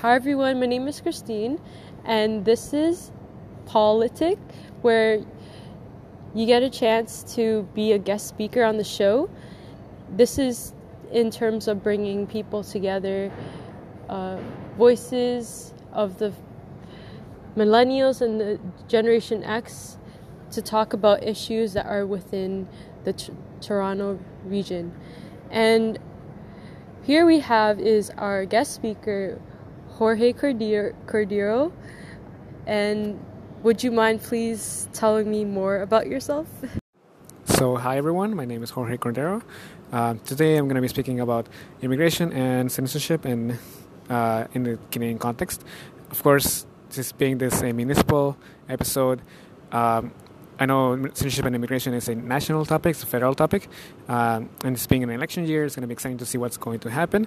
Hi everyone, my name is Christine, and this is Politic, where you get a chance to be a guest speaker on the show. This is in terms of bringing people together, uh, voices of the millennials and the Generation X to talk about issues that are within the t- Toronto region. And here we have is our guest speaker, Jorge Cordero. And would you mind please telling me more about yourself? So, hi everyone, my name is Jorge Cordero. Uh, today I'm going to be speaking about immigration and citizenship in, uh, in the Canadian context. Of course, this being this a municipal episode, um, I know citizenship and immigration is a national topic, it's a federal topic, um, and it's being an election year, it's going to be exciting to see what's going to happen.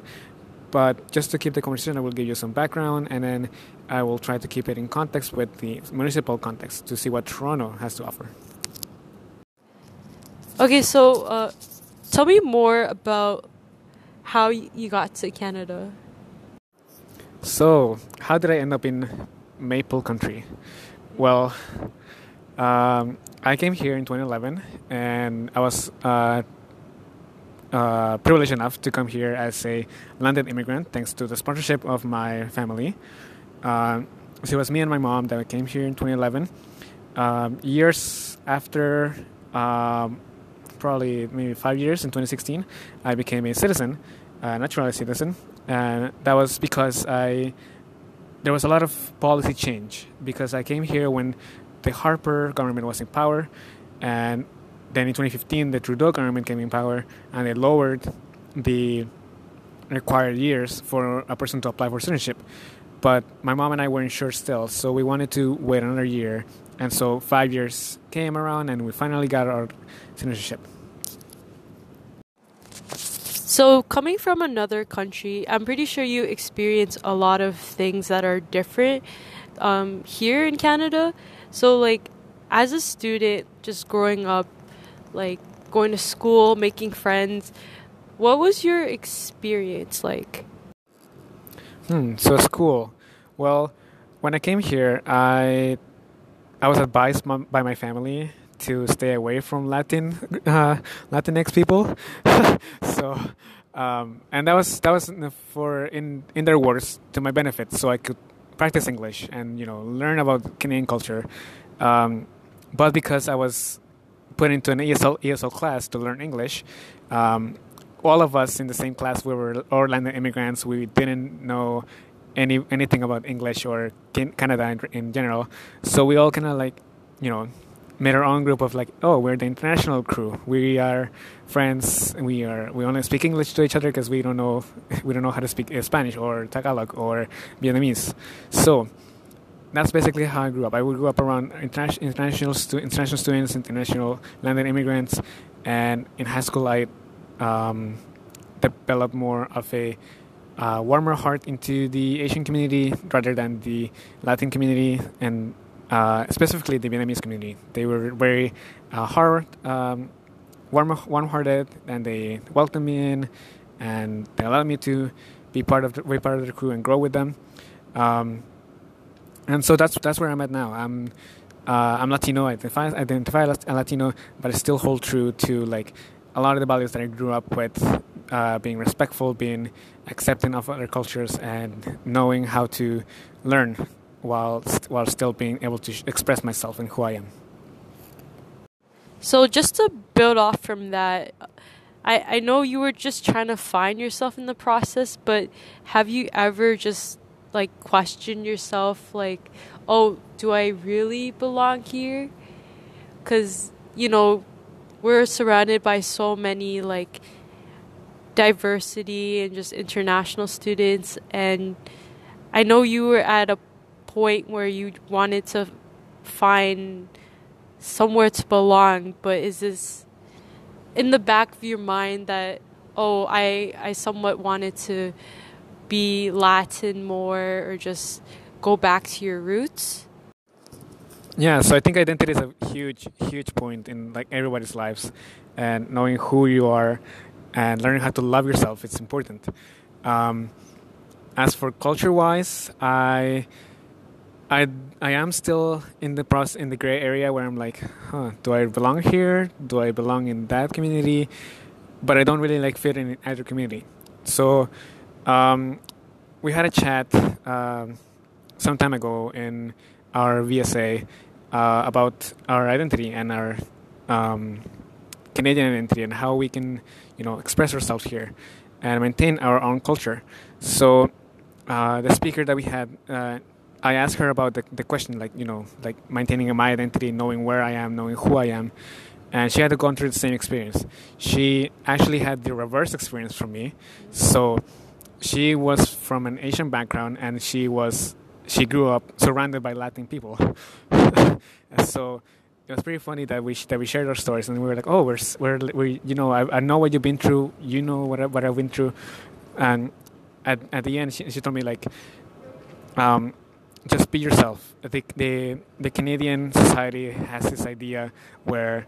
But just to keep the conversation, I will give you some background, and then I will try to keep it in context with the municipal context to see what Toronto has to offer. Okay, so uh, tell me more about how you got to Canada. So, how did I end up in Maple Country? Well, um, I came here in 2011, and I was uh, uh, privileged enough to come here as a landed immigrant, thanks to the sponsorship of my family. Uh, so it was me and my mom that came here in 2011. Um, years after, um, probably maybe five years in 2016, I became a citizen, a naturalized citizen, and that was because I there was a lot of policy change because I came here when the Harper government was in power, and then in 2015 the Trudeau government came in power, and they lowered the required years for a person to apply for citizenship. But my mom and I weren't sure still, so we wanted to wait another year, and so five years came around, and we finally got our citizenship. So, coming from another country, I'm pretty sure you experience a lot of things that are different um, here in Canada. So like as a student just growing up like going to school, making friends, what was your experience like? Hmm, so school. Well, when I came here, I I was advised by my family to stay away from Latin uh, Latinx people. so, um, and that was that was for in in their words to my benefit, so I could practice English and you know learn about Canadian culture. Um, but because I was put into an ESL ESL class to learn English, um, all of us in the same class we were Orlando immigrants. We didn't know any anything about English or Canada in, in general, so we all kind of like you know made our own group of like, oh, we're the international crew. We are friends. We are we only speak English to each other because we don't know we don't know how to speak Spanish or Tagalog or Vietnamese. So that's basically how I grew up. I grew up around international international, stu- international students, international landed immigrants, and in high school I um, developed more of a uh, warmer heart into the Asian community rather than the Latin community and uh, specifically the Vietnamese community. They were very uh, hard, um, warm, warm-hearted, and they welcomed me in, and they allowed me to be part of the, be part of the crew and grow with them. Um, and so that's that's where I'm at now. I'm uh, I'm Latino. I identify, identify as a Latino, but I still hold true to like a lot of the values that I grew up with, uh, being respectful, being accepting of other cultures, and knowing how to learn while while still being able to express myself and who I am. So just to build off from that, I I know you were just trying to find yourself in the process, but have you ever just like question yourself like, "Oh, do I really belong here?" Cuz you know, we're surrounded by so many like diversity and just international students and I know you were at a point where you wanted to find somewhere to belong, but is this in the back of your mind that oh, I I somewhat wanted to be Latin more or just go back to your roots? Yeah, so I think identity is a huge, huge point in like everybody's lives, and knowing who you are and learning how to love yourself. It's important. Um, as for culture wise, I I I am still in the process in the gray area where I'm like, huh, do I belong here? Do I belong in that community? But I don't really like fit in either community. So um, we had a chat um, some time ago in our VSA uh, about our identity and our um, Canadian identity and how we can, you know, express ourselves here and maintain our own culture. So uh, the speaker that we had, uh, I asked her about the, the question, like you know, like maintaining my identity, knowing where I am, knowing who I am, and she had to go through the same experience. She actually had the reverse experience from me. So she was from an Asian background, and she was she grew up surrounded by Latin people. so it was pretty funny that we that we shared our stories, and we were like, oh, we're we're, we you know I, I know what you've been through, you know what I, what I've been through, and at at the end she, she told me like, um, just be yourself. The, the the Canadian society has this idea where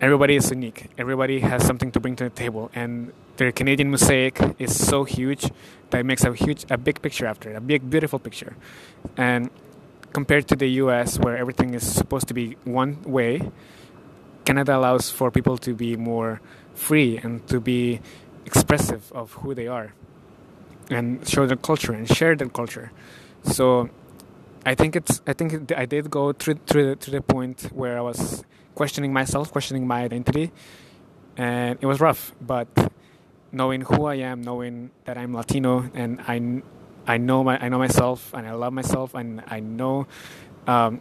everybody is unique. Everybody has something to bring to the table, and the Canadian mosaic is so huge that it makes a huge, a big picture after it, a big, beautiful picture. And compared to the U.S., where everything is supposed to be one way, Canada allows for people to be more free and to be expressive of who they are, and show their culture and share their culture. So, I think it's. I think I did go through through to the point where I was questioning myself, questioning my identity, and it was rough. But knowing who I am, knowing that I'm Latino, and I, I know my, I know myself, and I love myself, and I know um,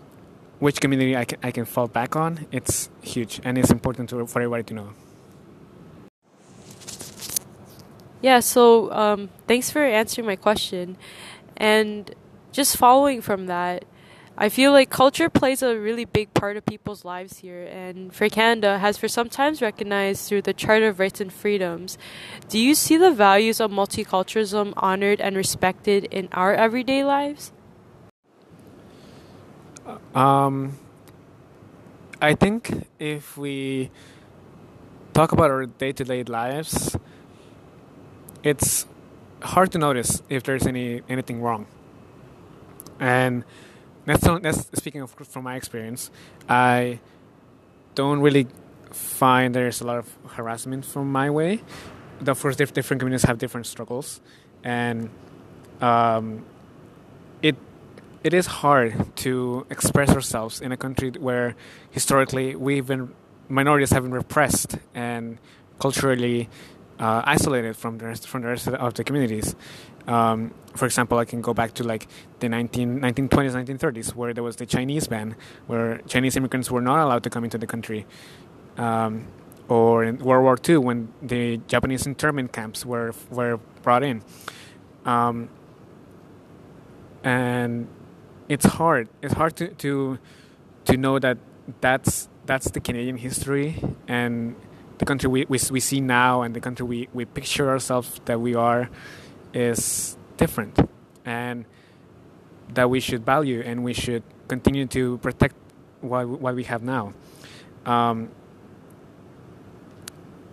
which community I can, I can fall back on. It's huge, and it's important to, for everybody to know. Yeah. So um, thanks for answering my question, and just following from that I feel like culture plays a really big part of people's lives here, and for Canada has for some times recognized through the Charter of Rights and Freedoms. Do you see the values of multiculturalism honored and respected in our everyday lives? Um, I think if we talk about our day to day lives, it's hard to notice if there's any anything wrong. And that's, that's speaking of from my experience. I don't really find there's a lot of harassment from my way. Of course, different communities have different struggles, and um, it it is hard to express ourselves in a country where historically we've been minorities have been repressed and culturally uh, isolated from the rest from the rest of the communities. Um, for example, I can go back to like the 19, 1920s, 1930s, where there was the Chinese ban, where Chinese immigrants were not allowed to come into the country. Um, or in World War II, when the Japanese internment camps were were brought in. Um, and it's hard. It's hard to, to to know that that's that's the Canadian history and the country we, we, we see now and the country we, we picture ourselves that we are is different and that we should value and we should continue to protect what, what we have now. Um,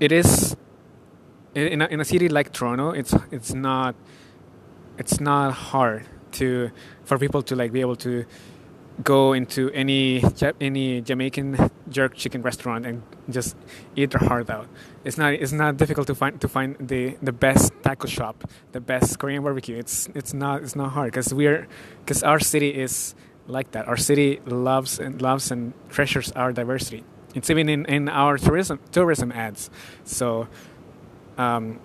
it is in a, in a city like Toronto. It's it's not it's not hard to for people to like be able to go into any any Jamaican jerk chicken restaurant and just eat their heart out. It's not it's not difficult to find to find the, the best taco shop, the best Korean barbecue. It's it's not it's not hard because we're because our city is like that. Our city loves and loves and treasures our diversity. It's even in, in our tourism tourism ads. So, um,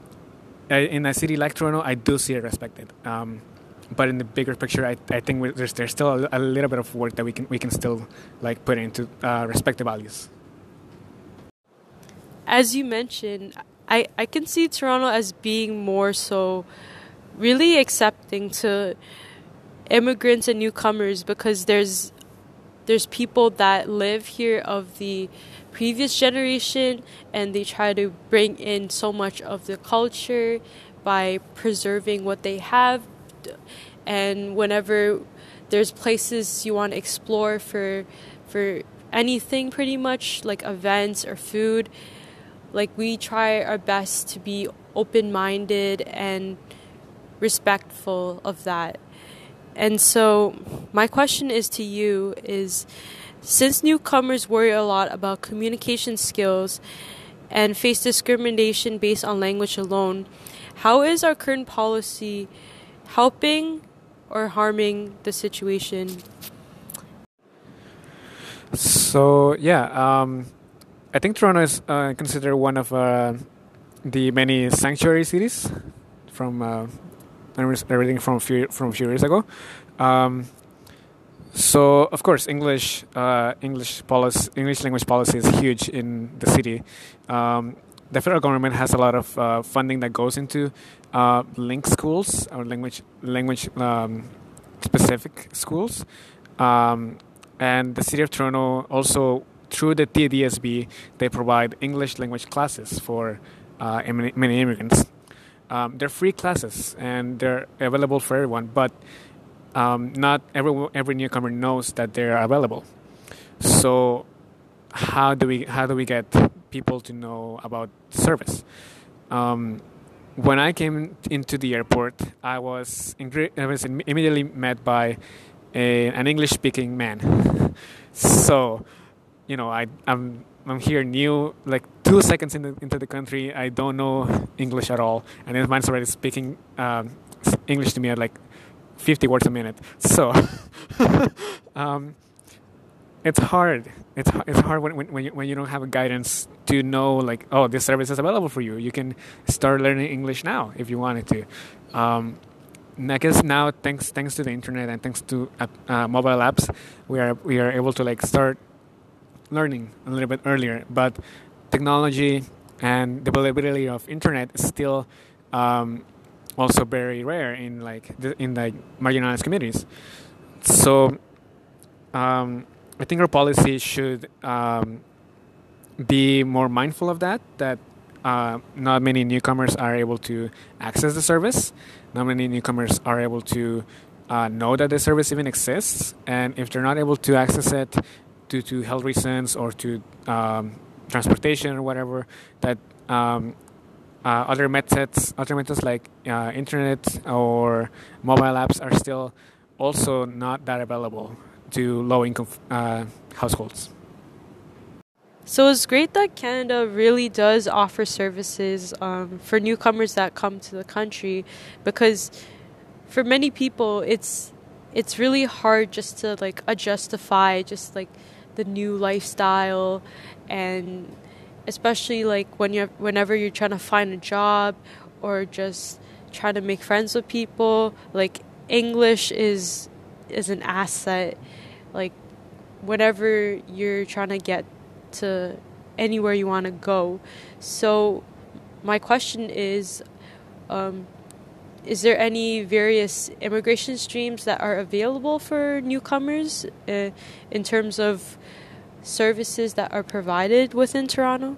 in a city like Toronto, I do see it respected. Um, but in the bigger picture, I, I think there's there's still a, a, little bit of work that we can we can still like put into uh, respect the values. As you mentioned, I I can see Toronto as being more so really accepting to immigrants and newcomers because there's there's people that live here of the previous generation and they try to bring in so much of the culture by preserving what they have and whenever there's places you want to explore for for anything pretty much like events or food like we try our best to be open-minded and respectful of that. And so my question is to you is since newcomers worry a lot about communication skills and face discrimination based on language alone, how is our current policy helping or harming the situation? So yeah, um, I think Toronto is uh, considered one of uh, the many sanctuary cities from uh, everything from few from a few years ago. Um, so of course, English uh, English policy English language policy is huge in the city. Um, the federal government has a lot of uh, funding that goes into uh, LINC schools or language language um, specific schools, um, and the city of Toronto also through the TDSB they provide English language classes for uh, many immigrants. Um, they're free classes and they're available for everyone, but um, not every every newcomer knows that they're available. So how do we how do we get people to know about service? When I came into the airport, I was I was immediately met by a, an English speaking man. so, you know, I I'm I'm here new, like two seconds in the, into the country. I don't know English at all, and this man's already speaking um, English to me at like 50 words a minute. So, um, it's hard. It's it's hard when when you, when you don't have a guidance to know like oh this service is available for you. You can start learning English now if you wanted to. Um, I guess now thanks thanks to the internet and thanks to uh, uh, mobile apps, we are we are able to like start learning a little bit earlier. But technology and the availability of internet is still um, also very rare in like the, in the marginalized communities. So um, I think our policy should um, be more mindful of that. That uh, not many newcomers are able to access the service. Not many newcomers are able to uh, know that the service even exists, and if they're not able to access it, due to health reasons or to um, transportation or whatever that um, uh, other methods other methods like uh, internet or mobile apps are still also not that available to low income uh, households. So it's great that Canada really does offer services um, for newcomers that come to the country because for many people it's it's really hard just to like adjustify just like the new lifestyle and especially like when you're whenever you're trying to find a job or just trying to make friends with people like english is is an asset like whenever you're trying to get to anywhere you want to go so my question is um, is there any various immigration streams that are available for newcomers uh, in terms of services that are provided within Toronto?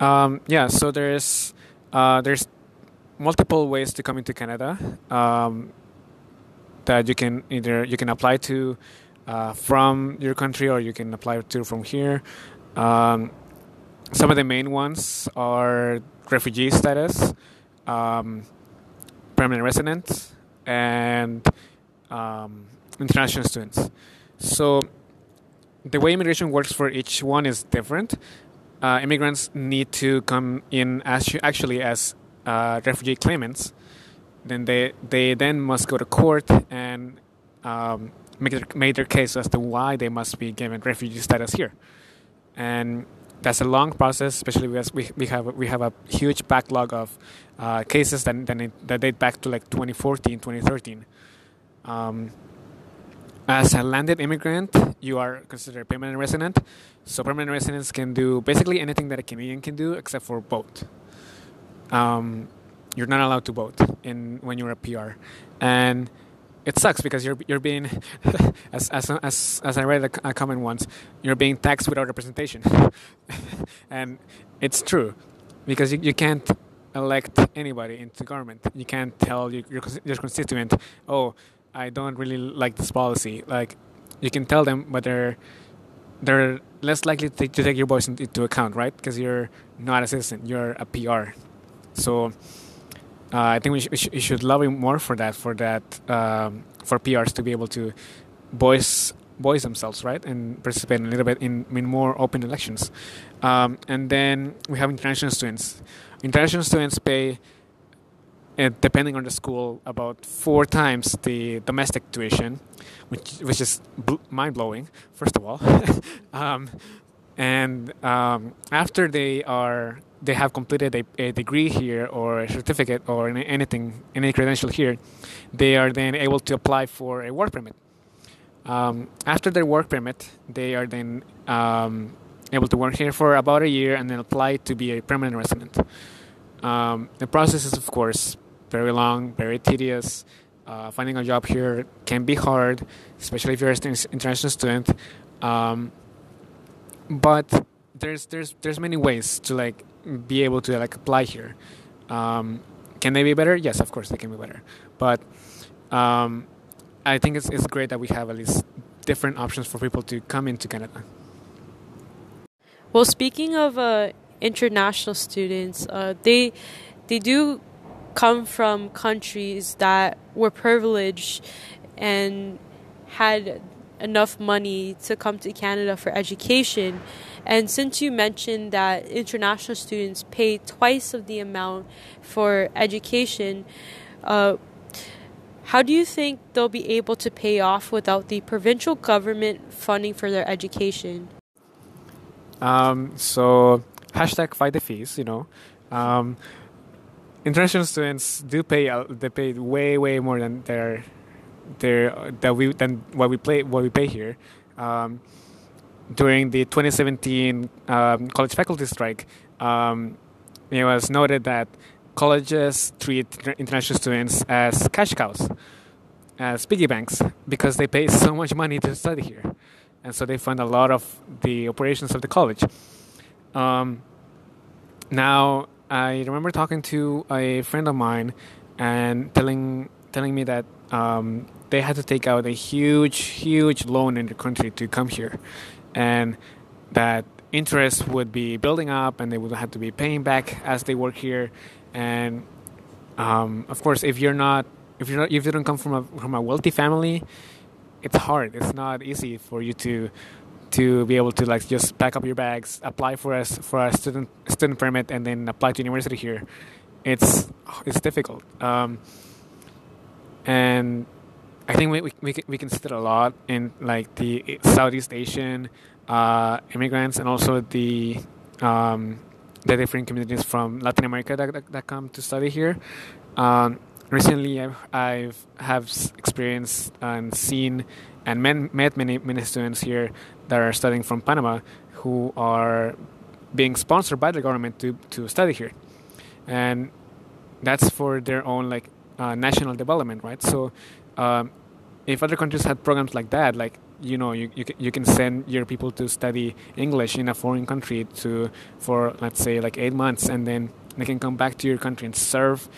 Um, yeah, so there's uh, there's multiple ways to come into Canada um, that you can either you can apply to uh, from your country or you can apply to from here. Um, some of the main ones are refugee status um, permanent residents and um, international students. So the way immigration works for each one is different. Uh, immigrants need to come in as actually as uh, refugee claimants. Then they they then must go to court and um, make their, make their case as to why they must be given refugee status here. And that's a long process, especially because we, we have we have a huge backlog of uh, cases that that, that, date back to like 2014, 2013. Um, as a landed immigrant, you are considered a permanent resident. So permanent residents can do basically anything that a Canadian can do except for vote. Um, you're not allowed to vote in when you're a PR, and it sucks because you're you're being as as as as I read a, comment once, you're being taxed without representation, and it's true because you, you can't elect anybody into government. You can't tell your, your your constituent, oh, I don't really like this policy. Like you can tell them, but they're they're less likely to take, to take your voice into account, right? Because you're not a citizen, you're a PR. So I think we, sh- we, sh- we, should lobby more for that, for that, um, for PRs to be able to voice voice themselves, right, and participate a little bit in, in more open elections. Um, and then we have international students. International students pay, uh, depending on the school, about four times the domestic tuition, which which is bl- mind blowing. First of all, um, and um, after they are they have completed a, a, degree here or a certificate or anything any credential here, they are then able to apply for a work permit. Um, after their work permit, they are then um, able to work here for about a year and then apply to be a permanent resident. Um, the process is, of course, very long, very tedious. Uh, finding a job here can be hard, especially if you're an international student. Um, but there's there's there's many ways to like be able to like apply here. Um, can they be better? Yes, of course they can be better. But um, I think it's it's great that we have at least different options for people to come into Canada. Well, speaking of uh, international students, uh, they they do come from countries that were privileged and had enough money to come to Canada for education. And since you mentioned that international students pay twice of the amount for education, uh, how do you think they'll be able to pay off without the provincial government funding for their education? Um, so hashtag fight the fees. You know, um, international students do pay. They pay way way more than their their that we than what we play what we pay here. Um, during the 2017 um, college faculty strike, um, it was noted that colleges treat international students as cash cows, as piggy banks, because they pay so much money to study here. And so they fund a lot of the operations of the college. Um, now, I remember talking to a friend of mine and telling telling me that um, they had to take out a huge, huge loan in the country to come here, and that interest would be building up, and they would have to be paying back as they work here, and um, of course, if you're not if you're not if you don't come from a from a wealthy family, it's hard. It's not easy for you to to be able to like just pack up your bags, apply for a for a student student permit, and then apply to university here. It's it's difficult, um, and I think we we we can, we can a lot in like the Southeast Asian uh, immigrants and also the um, the different communities from Latin America that, that, that come to study here. Um, recently, I've, I've have experienced and seen and met, met many many students here that are studying from Panama who are being sponsored by the government to, to study here, and that's for their own like uh, national development, right? So, um, if other countries had programs like that, like you know you, you, you can send your people to study English in a foreign country to for let's say like eight months, and then they can come back to your country and serve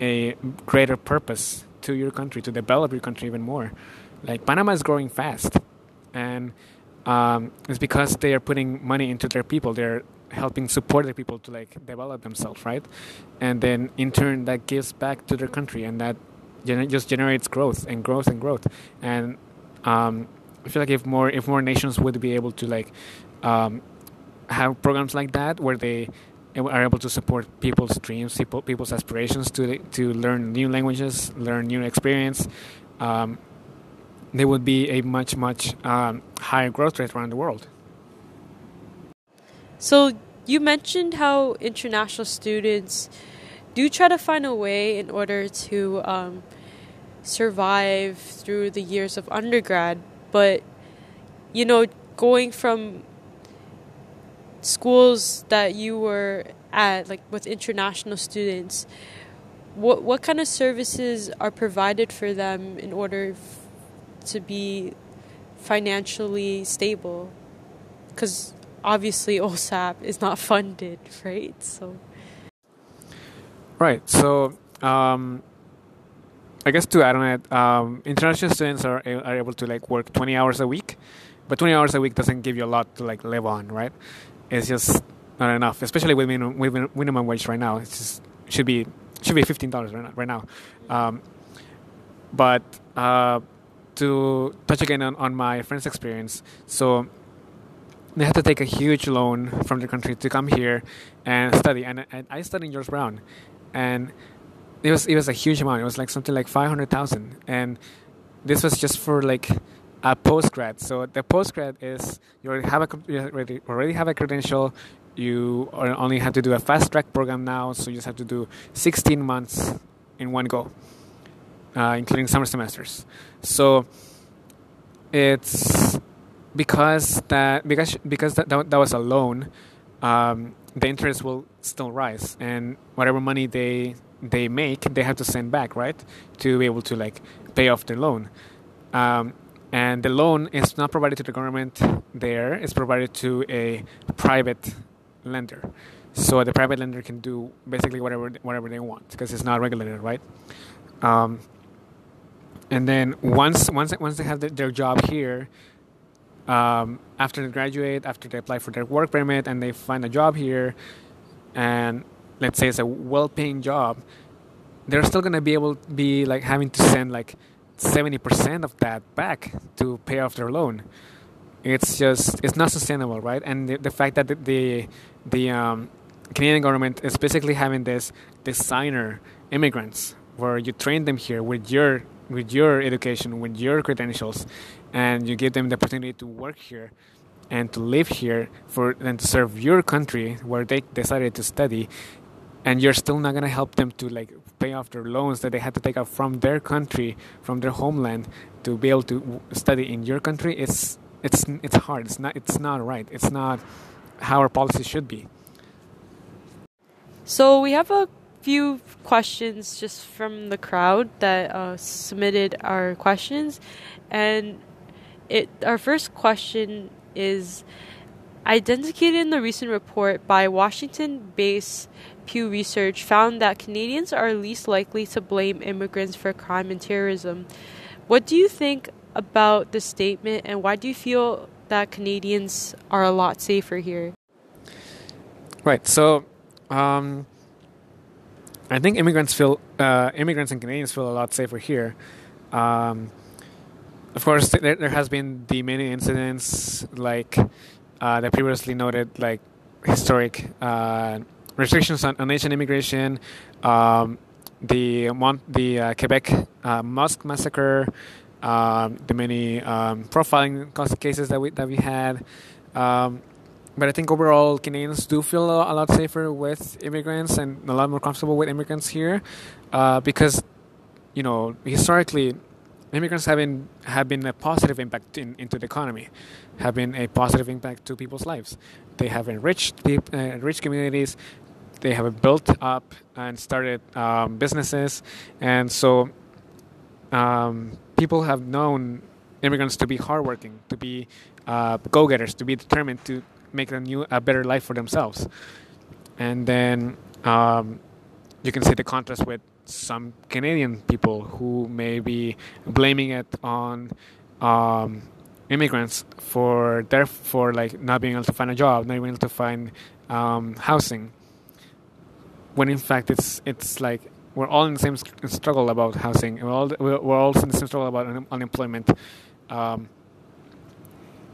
a greater purpose to your country to develop your country even more. Like Panama is growing fast, and um, it's because they are putting money into their people. They're helping support their people to like develop themselves, right? And then in turn, that gives back to their country, and that gener- just generates growth and growth and growth. And um, I feel like if more if more nations would be able to like um, have programs like that where they are able to support people's dreams, people, people's aspirations to to learn new languages, learn new experience, um, there would be a much much um, higher growth rate around the world. So you mentioned how international students do try to find a way in order to um, survive through the years of undergrad but you know going from schools that you were at like with international students what what kind of services are provided for them in order f- to be financially stable? Cuz obviously OSAP is not funded right? So right. So um I guess to add on it, um, international students are are able to like work 20 hours a week, but 20 hours a week doesn't give you a lot to like live on, right? It's just not enough, especially with minimum, with minimum wage right now. It just should be should be fifteen dollars right now. Right now. Um, but uh, to touch again on, on my friend's experience, so they had to take a huge loan from the country to come here and study. And, and I studied in George Brown, and it was it was a huge amount. It was like something like five hundred thousand, and this was just for like a postgrad. So the postgrad is you already have a you already already have a credential. You only have to do a fast track program now, so you just have to do sixteen months in one go, uh, including summer semesters. So it's because that because because that, that, that was a loan, um, the interest will still rise, and whatever money they they make, they have to send back, right, to be able to like pay off the loan. Um, and the loan is not provided to the government there; it's provided to a private lender. So the private lender can do basically whatever whatever they want because it's not regulated, right? Um, and then once once once they have the, their job here, um, after they graduate, after they apply for their work permit and they find a job here, and let's say it's a well-paying job, they're still gonna be able to be like having to send like seventy percent of that back to pay off their loan. It's just it's not sustainable, right? And the, the fact that the the, the um, Canadian government is basically having this designer immigrants where you train them here with your with your education, with your credentials, and you give them the opportunity to work here and to live here for and to serve your country where they decided to study and you're still not going to help them to like pay off their loans that they had to take out from their country from their homeland to be able to study in your country it's it's it's hard. It's not it's not right. It's not how our policy should be. So we have a few questions just from the crowd that uh, submitted our questions, and it our first question is identified in the recent report by Washington-based Pew Research found that Canadians are least likely to blame immigrants for crime and terrorism. What do you think about this statement, and why do you feel that Canadians are a lot safer here? Right. So. Um, I think immigrants feel uh, immigrants and Canadians feel a lot safer here. Um, of course, there, there, has been the many incidents like uh, that previously noted, like historic uh, restrictions on, on, Asian immigration, um, the Mont- the uh, Quebec uh, mosque massacre, um, the many um, profiling cases that we that we had. Um, but I think overall Canadians do feel a lot safer with immigrants and a lot more comfortable with immigrants here, uh, because you know historically immigrants have been have been a positive impact in, into the economy, have been a positive impact to people's lives. They have enriched uh, enriched communities. They have built up and started um, businesses, and so um, people have known immigrants to be hardworking, to be uh, go-getters, to be determined to make a new a better life for themselves and then um, you can see the contrast with some Canadian people who may be blaming it on um, immigrants for their for like not being able to find a job, not being able to find um, housing. When in fact it's it's like we're all in the same struggle about housing. We're all we're all in the same struggle about un- unemployment. Um,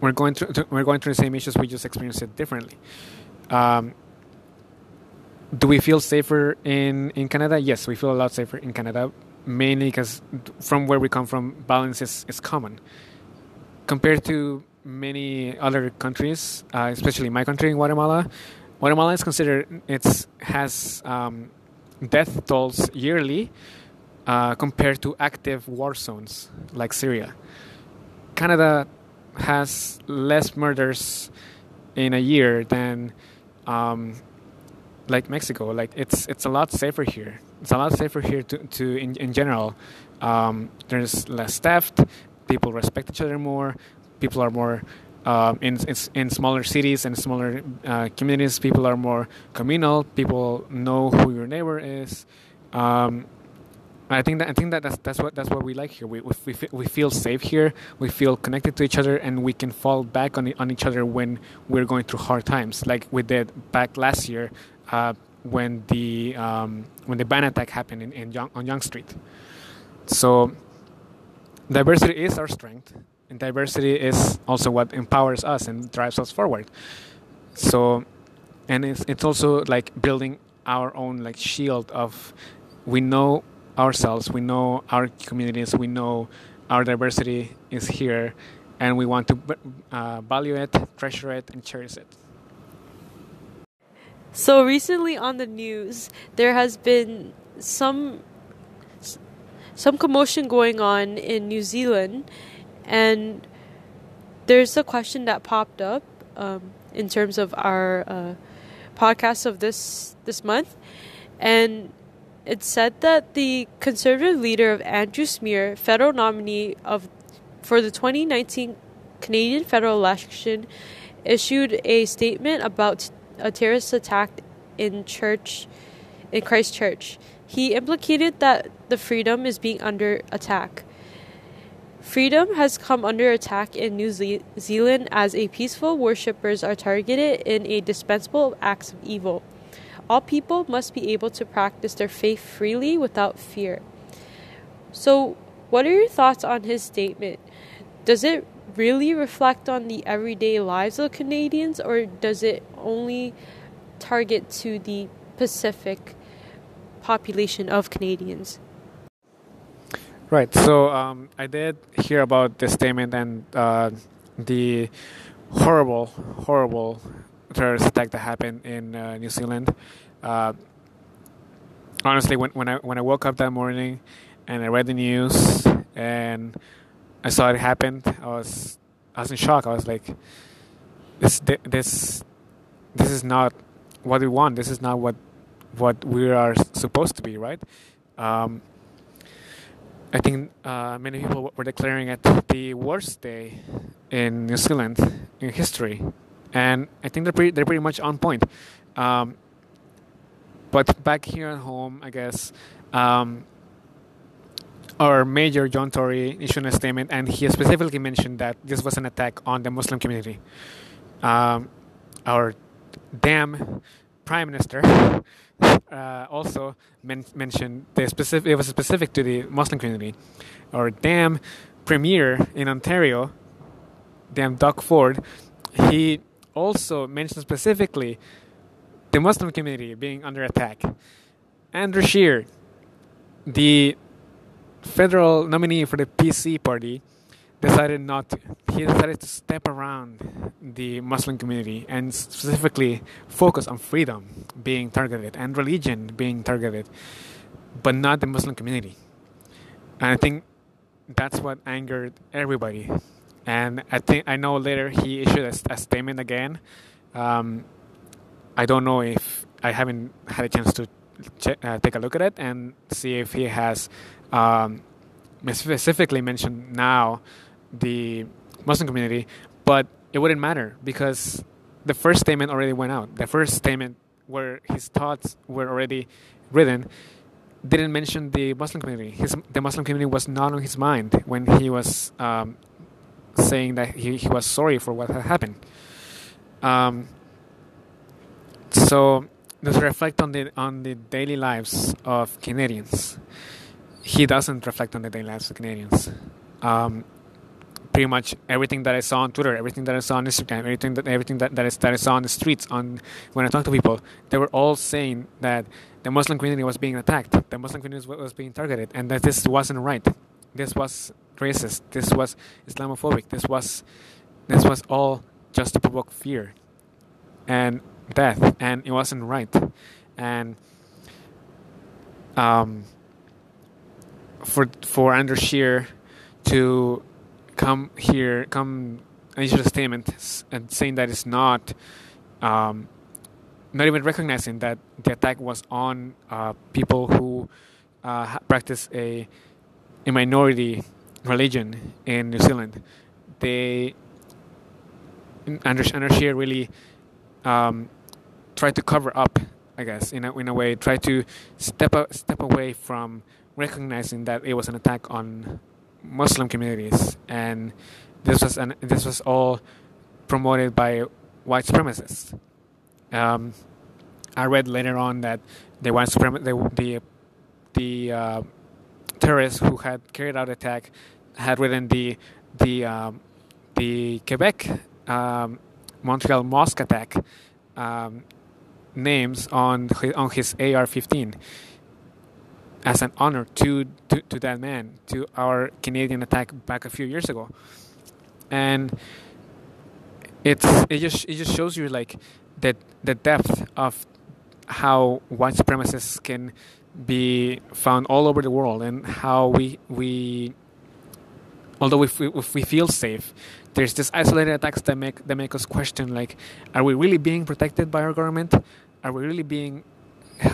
we're going through we're going through the same issues. We just experience it differently. Um, do we feel safer in in Canada? Yes, we feel a lot safer in Canada, mainly because from where we come from, violence is, is common compared to many other countries, uh, especially my country in Guatemala. Guatemala is considered it's has um, death tolls yearly uh, compared to active war zones like Syria. Canada has less murders in a year than um, like Mexico. Like it's it's a lot safer here. It's a lot safer here to, to in, in general. Um, there's less theft. People respect each other more. People are more um, in, in, in smaller cities and smaller uh, communities. People are more communal. People know who your neighbor is. Um, I think that I think that that's, that's what that's what we like here. We we we feel safe here. We feel connected to each other, and we can fall back on on each other when we're going through hard times, like we did back last year. Uh, when the um, when the ban attack happened in, in Yonge, on Yonge Street. So diversity is our strength, and diversity is also what empowers us and drives us forward. So, and it's it's also like building our own like shield of we know ourselves, we know our communities, we know our diversity is here, and we want to uh, value it, treasure it, and cherish it. So recently on the news, there has been some some commotion going on in New Zealand, and there's a question that popped up um, in terms of our uh, podcast of this this month, and it said that the conservative leader of Andrew Scheer, federal nominee of for the 2019 Canadian federal election, issued a statement about a terrorist attack in church in Christchurch. He implicated that the freedom is being under attack. Freedom has come under attack in New Zealand as a peaceful worshippers are targeted in a dispensable acts of evil. All people must be able to practice their faith freely without fear. So, what are your thoughts on his statement? Does it really reflect on the everyday lives of Canadians, or does it only target to the Pacific population of Canadians. Right. So um, I did hear about this statement and uh, the horrible, horrible terrorist attack that happened in uh, New Zealand. Uh, honestly, when, when I when I woke up that morning and I read the news and I saw it happen. I was I was in shock. I was like, this this this is not what we want. This is not what what we are supposed to be, right? Um, I think uh, many people were declaring it the worst day in New Zealand in history, and I think they're pretty, they're pretty much on point. Um, but back here at home, I guess um, our major John Tory issued a statement, and he specifically mentioned that this was an attack on the Muslim community. Um, our damn prime minister uh, also men- mentioned the specific. It was specific to the Muslim community. Our damn premier in Ontario, damn Doug Ford, he also mentioned specifically the Muslim community being under attack. Andrew Scheer, the federal nominee for the PC party, decided not to. He decided to step around the Muslim community and specifically focus on freedom being targeted and religion being targeted, but not the Muslim community. And I think that's what angered everybody. And I think I know later he issued a, a statement again. Um, I don't know if I haven't had a chance to check, uh, take a look at it and see if he has um, specifically mention now the Muslim community, but it wouldn't matter because the first statement already went out. The first statement where his thoughts were already written didn't mention the Muslim community. His, the Muslim community was not on his mind when he was um, saying that he, he was sorry for what had happened. Um, so does reflect on the on the daily lives of Canadians. He doesn't reflect on the daily lives of Canadians. Um, pretty much everything that I saw on Twitter, everything that I saw on Instagram, everything that everything that, that, I saw on the streets, on when I talked to people, they were all saying that the Muslim community was being attacked, the Muslim community was being targeted, and that this wasn't right. This was racist. This was Islamophobic. This was this was all just to provoke fear and death, and it wasn't right. And um, for for Andrew Scheer to come here, come and issue a statement and saying that it's not, um, not even recognizing that the attack was on uh, people who uh, practice a, a minority religion in New Zealand. They, Andrew, Andrew Scheer really um, tried to cover up, I guess, in a, in a way, try to step, step away from recognizing that it was an attack on Muslim communities, and this was an, this was all promoted by white supremacists. Um, I read later on that the white suprem- the the, the uh, terrorists who had carried out the attack had written the the um, the Quebec um, Montreal mosque attack um, names on on his AR-15 as an honor to, to to that man to our Canadian attack back a few years ago, and it's it just it just shows you like that the depth of how white supremacists can be found all over the world and how we we although if we, if we feel safe there's this isolated attacks that make that make us question like are we really being protected by our government? Are we really being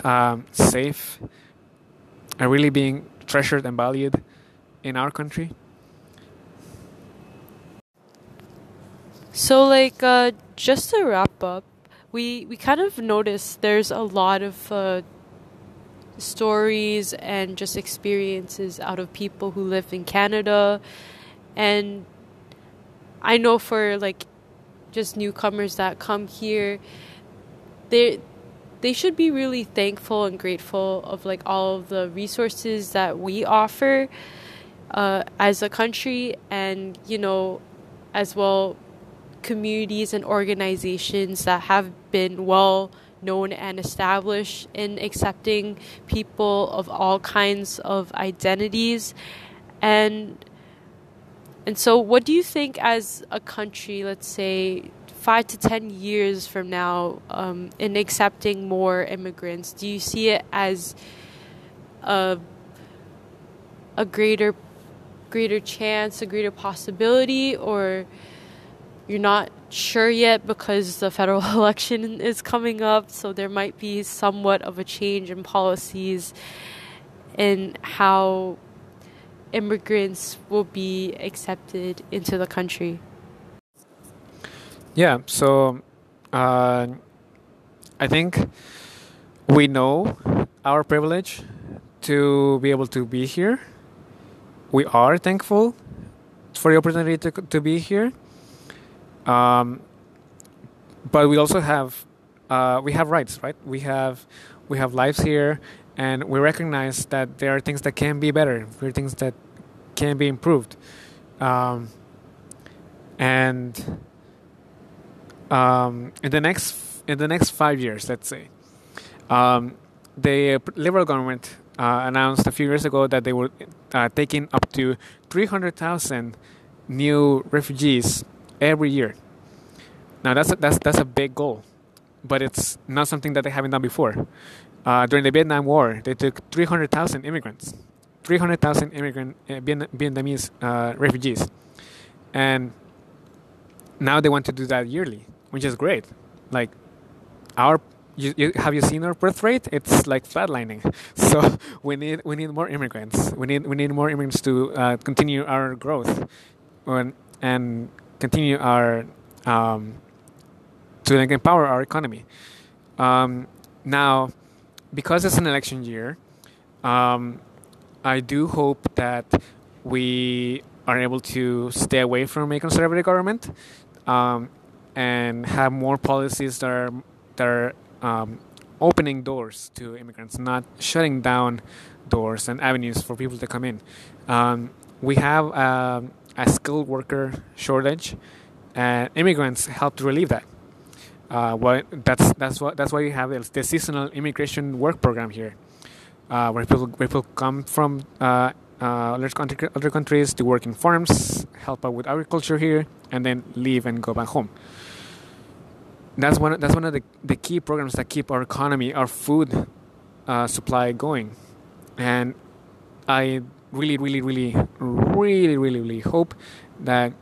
um, safe are really being treasured and valued in our country? So, like, uh, just to wrap up, we we kind of noticed there's a lot of uh, stories and just experiences out of people who live in Canada, and I know for like just newcomers that come here, they they should be really thankful and grateful of like all of the resources that we offer uh, as a country, and you know, as well communities and organizations that have been well known and established in accepting people of all kinds of identities. And and so what do you think as a country let's say five to ten years from now um, in accepting more immigrants do you see it as a a greater greater chance a greater possibility or you're not sure yet because the federal election is coming up, so there might be somewhat of a change in policies in how immigrants will be accepted into the country. Yeah, so uh, I think we know our privilege to be able to be here. We are thankful for the opportunity to, to be here. Um, but we also have uh, we have rights, right? We have we have lives here, and we recognize that there are things that can be better. There are things that can be improved, um, and um, in the next in the next five years, let's say, um, the liberal government uh, announced a few years ago that they were uh, taking up to three hundred thousand new refugees every year. Now that's a, that's that's a big goal, but it's not something that they haven't done before. Uh, during the Vietnam War, they took 300,000 immigrants, 300,000 immigrant uh, Vietnamese uh, refugees, and now they want to do that yearly, which is great. Like our you, you, have you seen our birth rate? It's like flatlining. So we need we need more immigrants. We need we need more immigrants to uh, continue our growth, and, continue our um, to like, empower our economy. Um, now, because it's an election year, um, I do hope that we are able to stay away from a conservative government um, and have more policies that are that are um, opening doors to immigrants, not shutting down doors and avenues for people to come in. Um, we have um, a skilled worker shortage, and immigrants help to relieve that. Uh, well, that's that's what that's why we have the seasonal immigration work program here, uh, where people where people come from uh, other, country, other countries to work in farms, help out with agriculture here, and then leave and go back home. That's one that's one of the, the key programs that keep our economy, our food uh, supply going, and I really, really, really, really, really, really hope that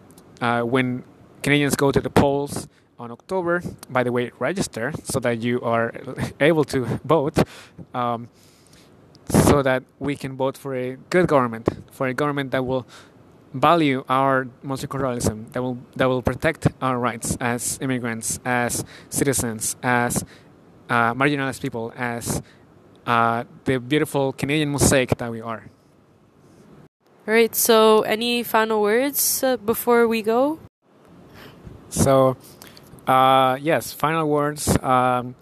uh, when Canadians go to the polls on October, by the way, register so that you are able to vote, um, so that we can vote for a good government, for a government that will value our multiculturalism, that will that will protect our rights as immigrants, as citizens, as uh, marginalized people, as uh, the beautiful Canadian mosaic that we are. All right. So, any final words uh, before we go? So, uh, yes, final words. Um,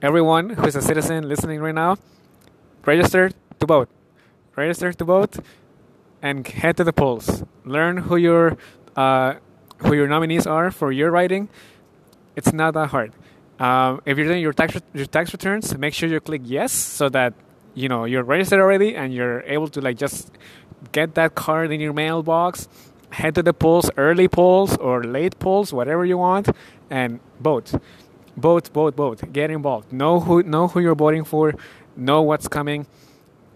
everyone who is a citizen listening right now, register to vote. Register to vote and head to the polls. Learn who your uh, who your nominees are for your riding. It's not that hard. Um, if you're doing your tax your tax returns, make sure you click yes so that you know you're registered already and you're able to like just get that card in your mailbox. Head to the polls, early polls or late polls, whatever you want, and vote. Vote, vote, vote. Get involved. Know who know who you're voting for. Know what's coming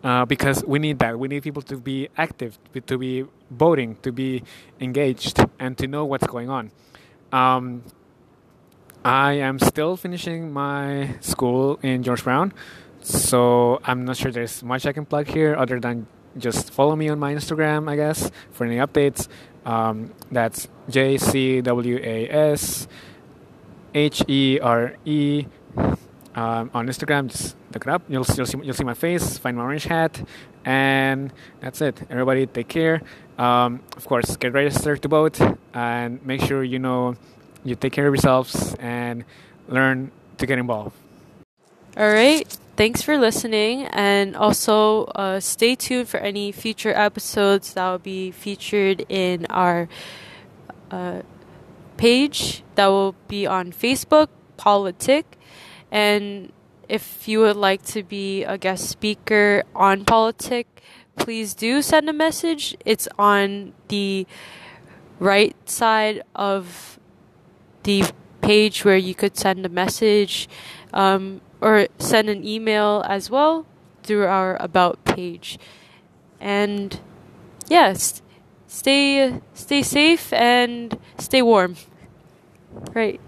uh, because we need that. We need people to be active, to be voting, to be engaged, and to know what's going on. Um, I am still finishing my school in George Brown, so I'm not sure there's much I can plug here other than just follow me on my Instagram, I guess, for any updates. Um, that's J C W A S H E R E um, on Instagram. Just look it up. You'll, you'll, see, you'll see my face, find my orange hat, and that's it. Everybody, take care. Um, of course, get registered to vote, and make sure you know you take care of yourselves and learn to get involved. All right. Thanks for listening, and also uh, stay tuned for any future episodes that will be featured in our uh, page that will be on Facebook, Politic. And if you would like to be a guest speaker on Politic, please do send a message. It's on the right side of the page where you could send a message um, or send an email as well through our about page. And yes, stay stay safe and stay warm. Right.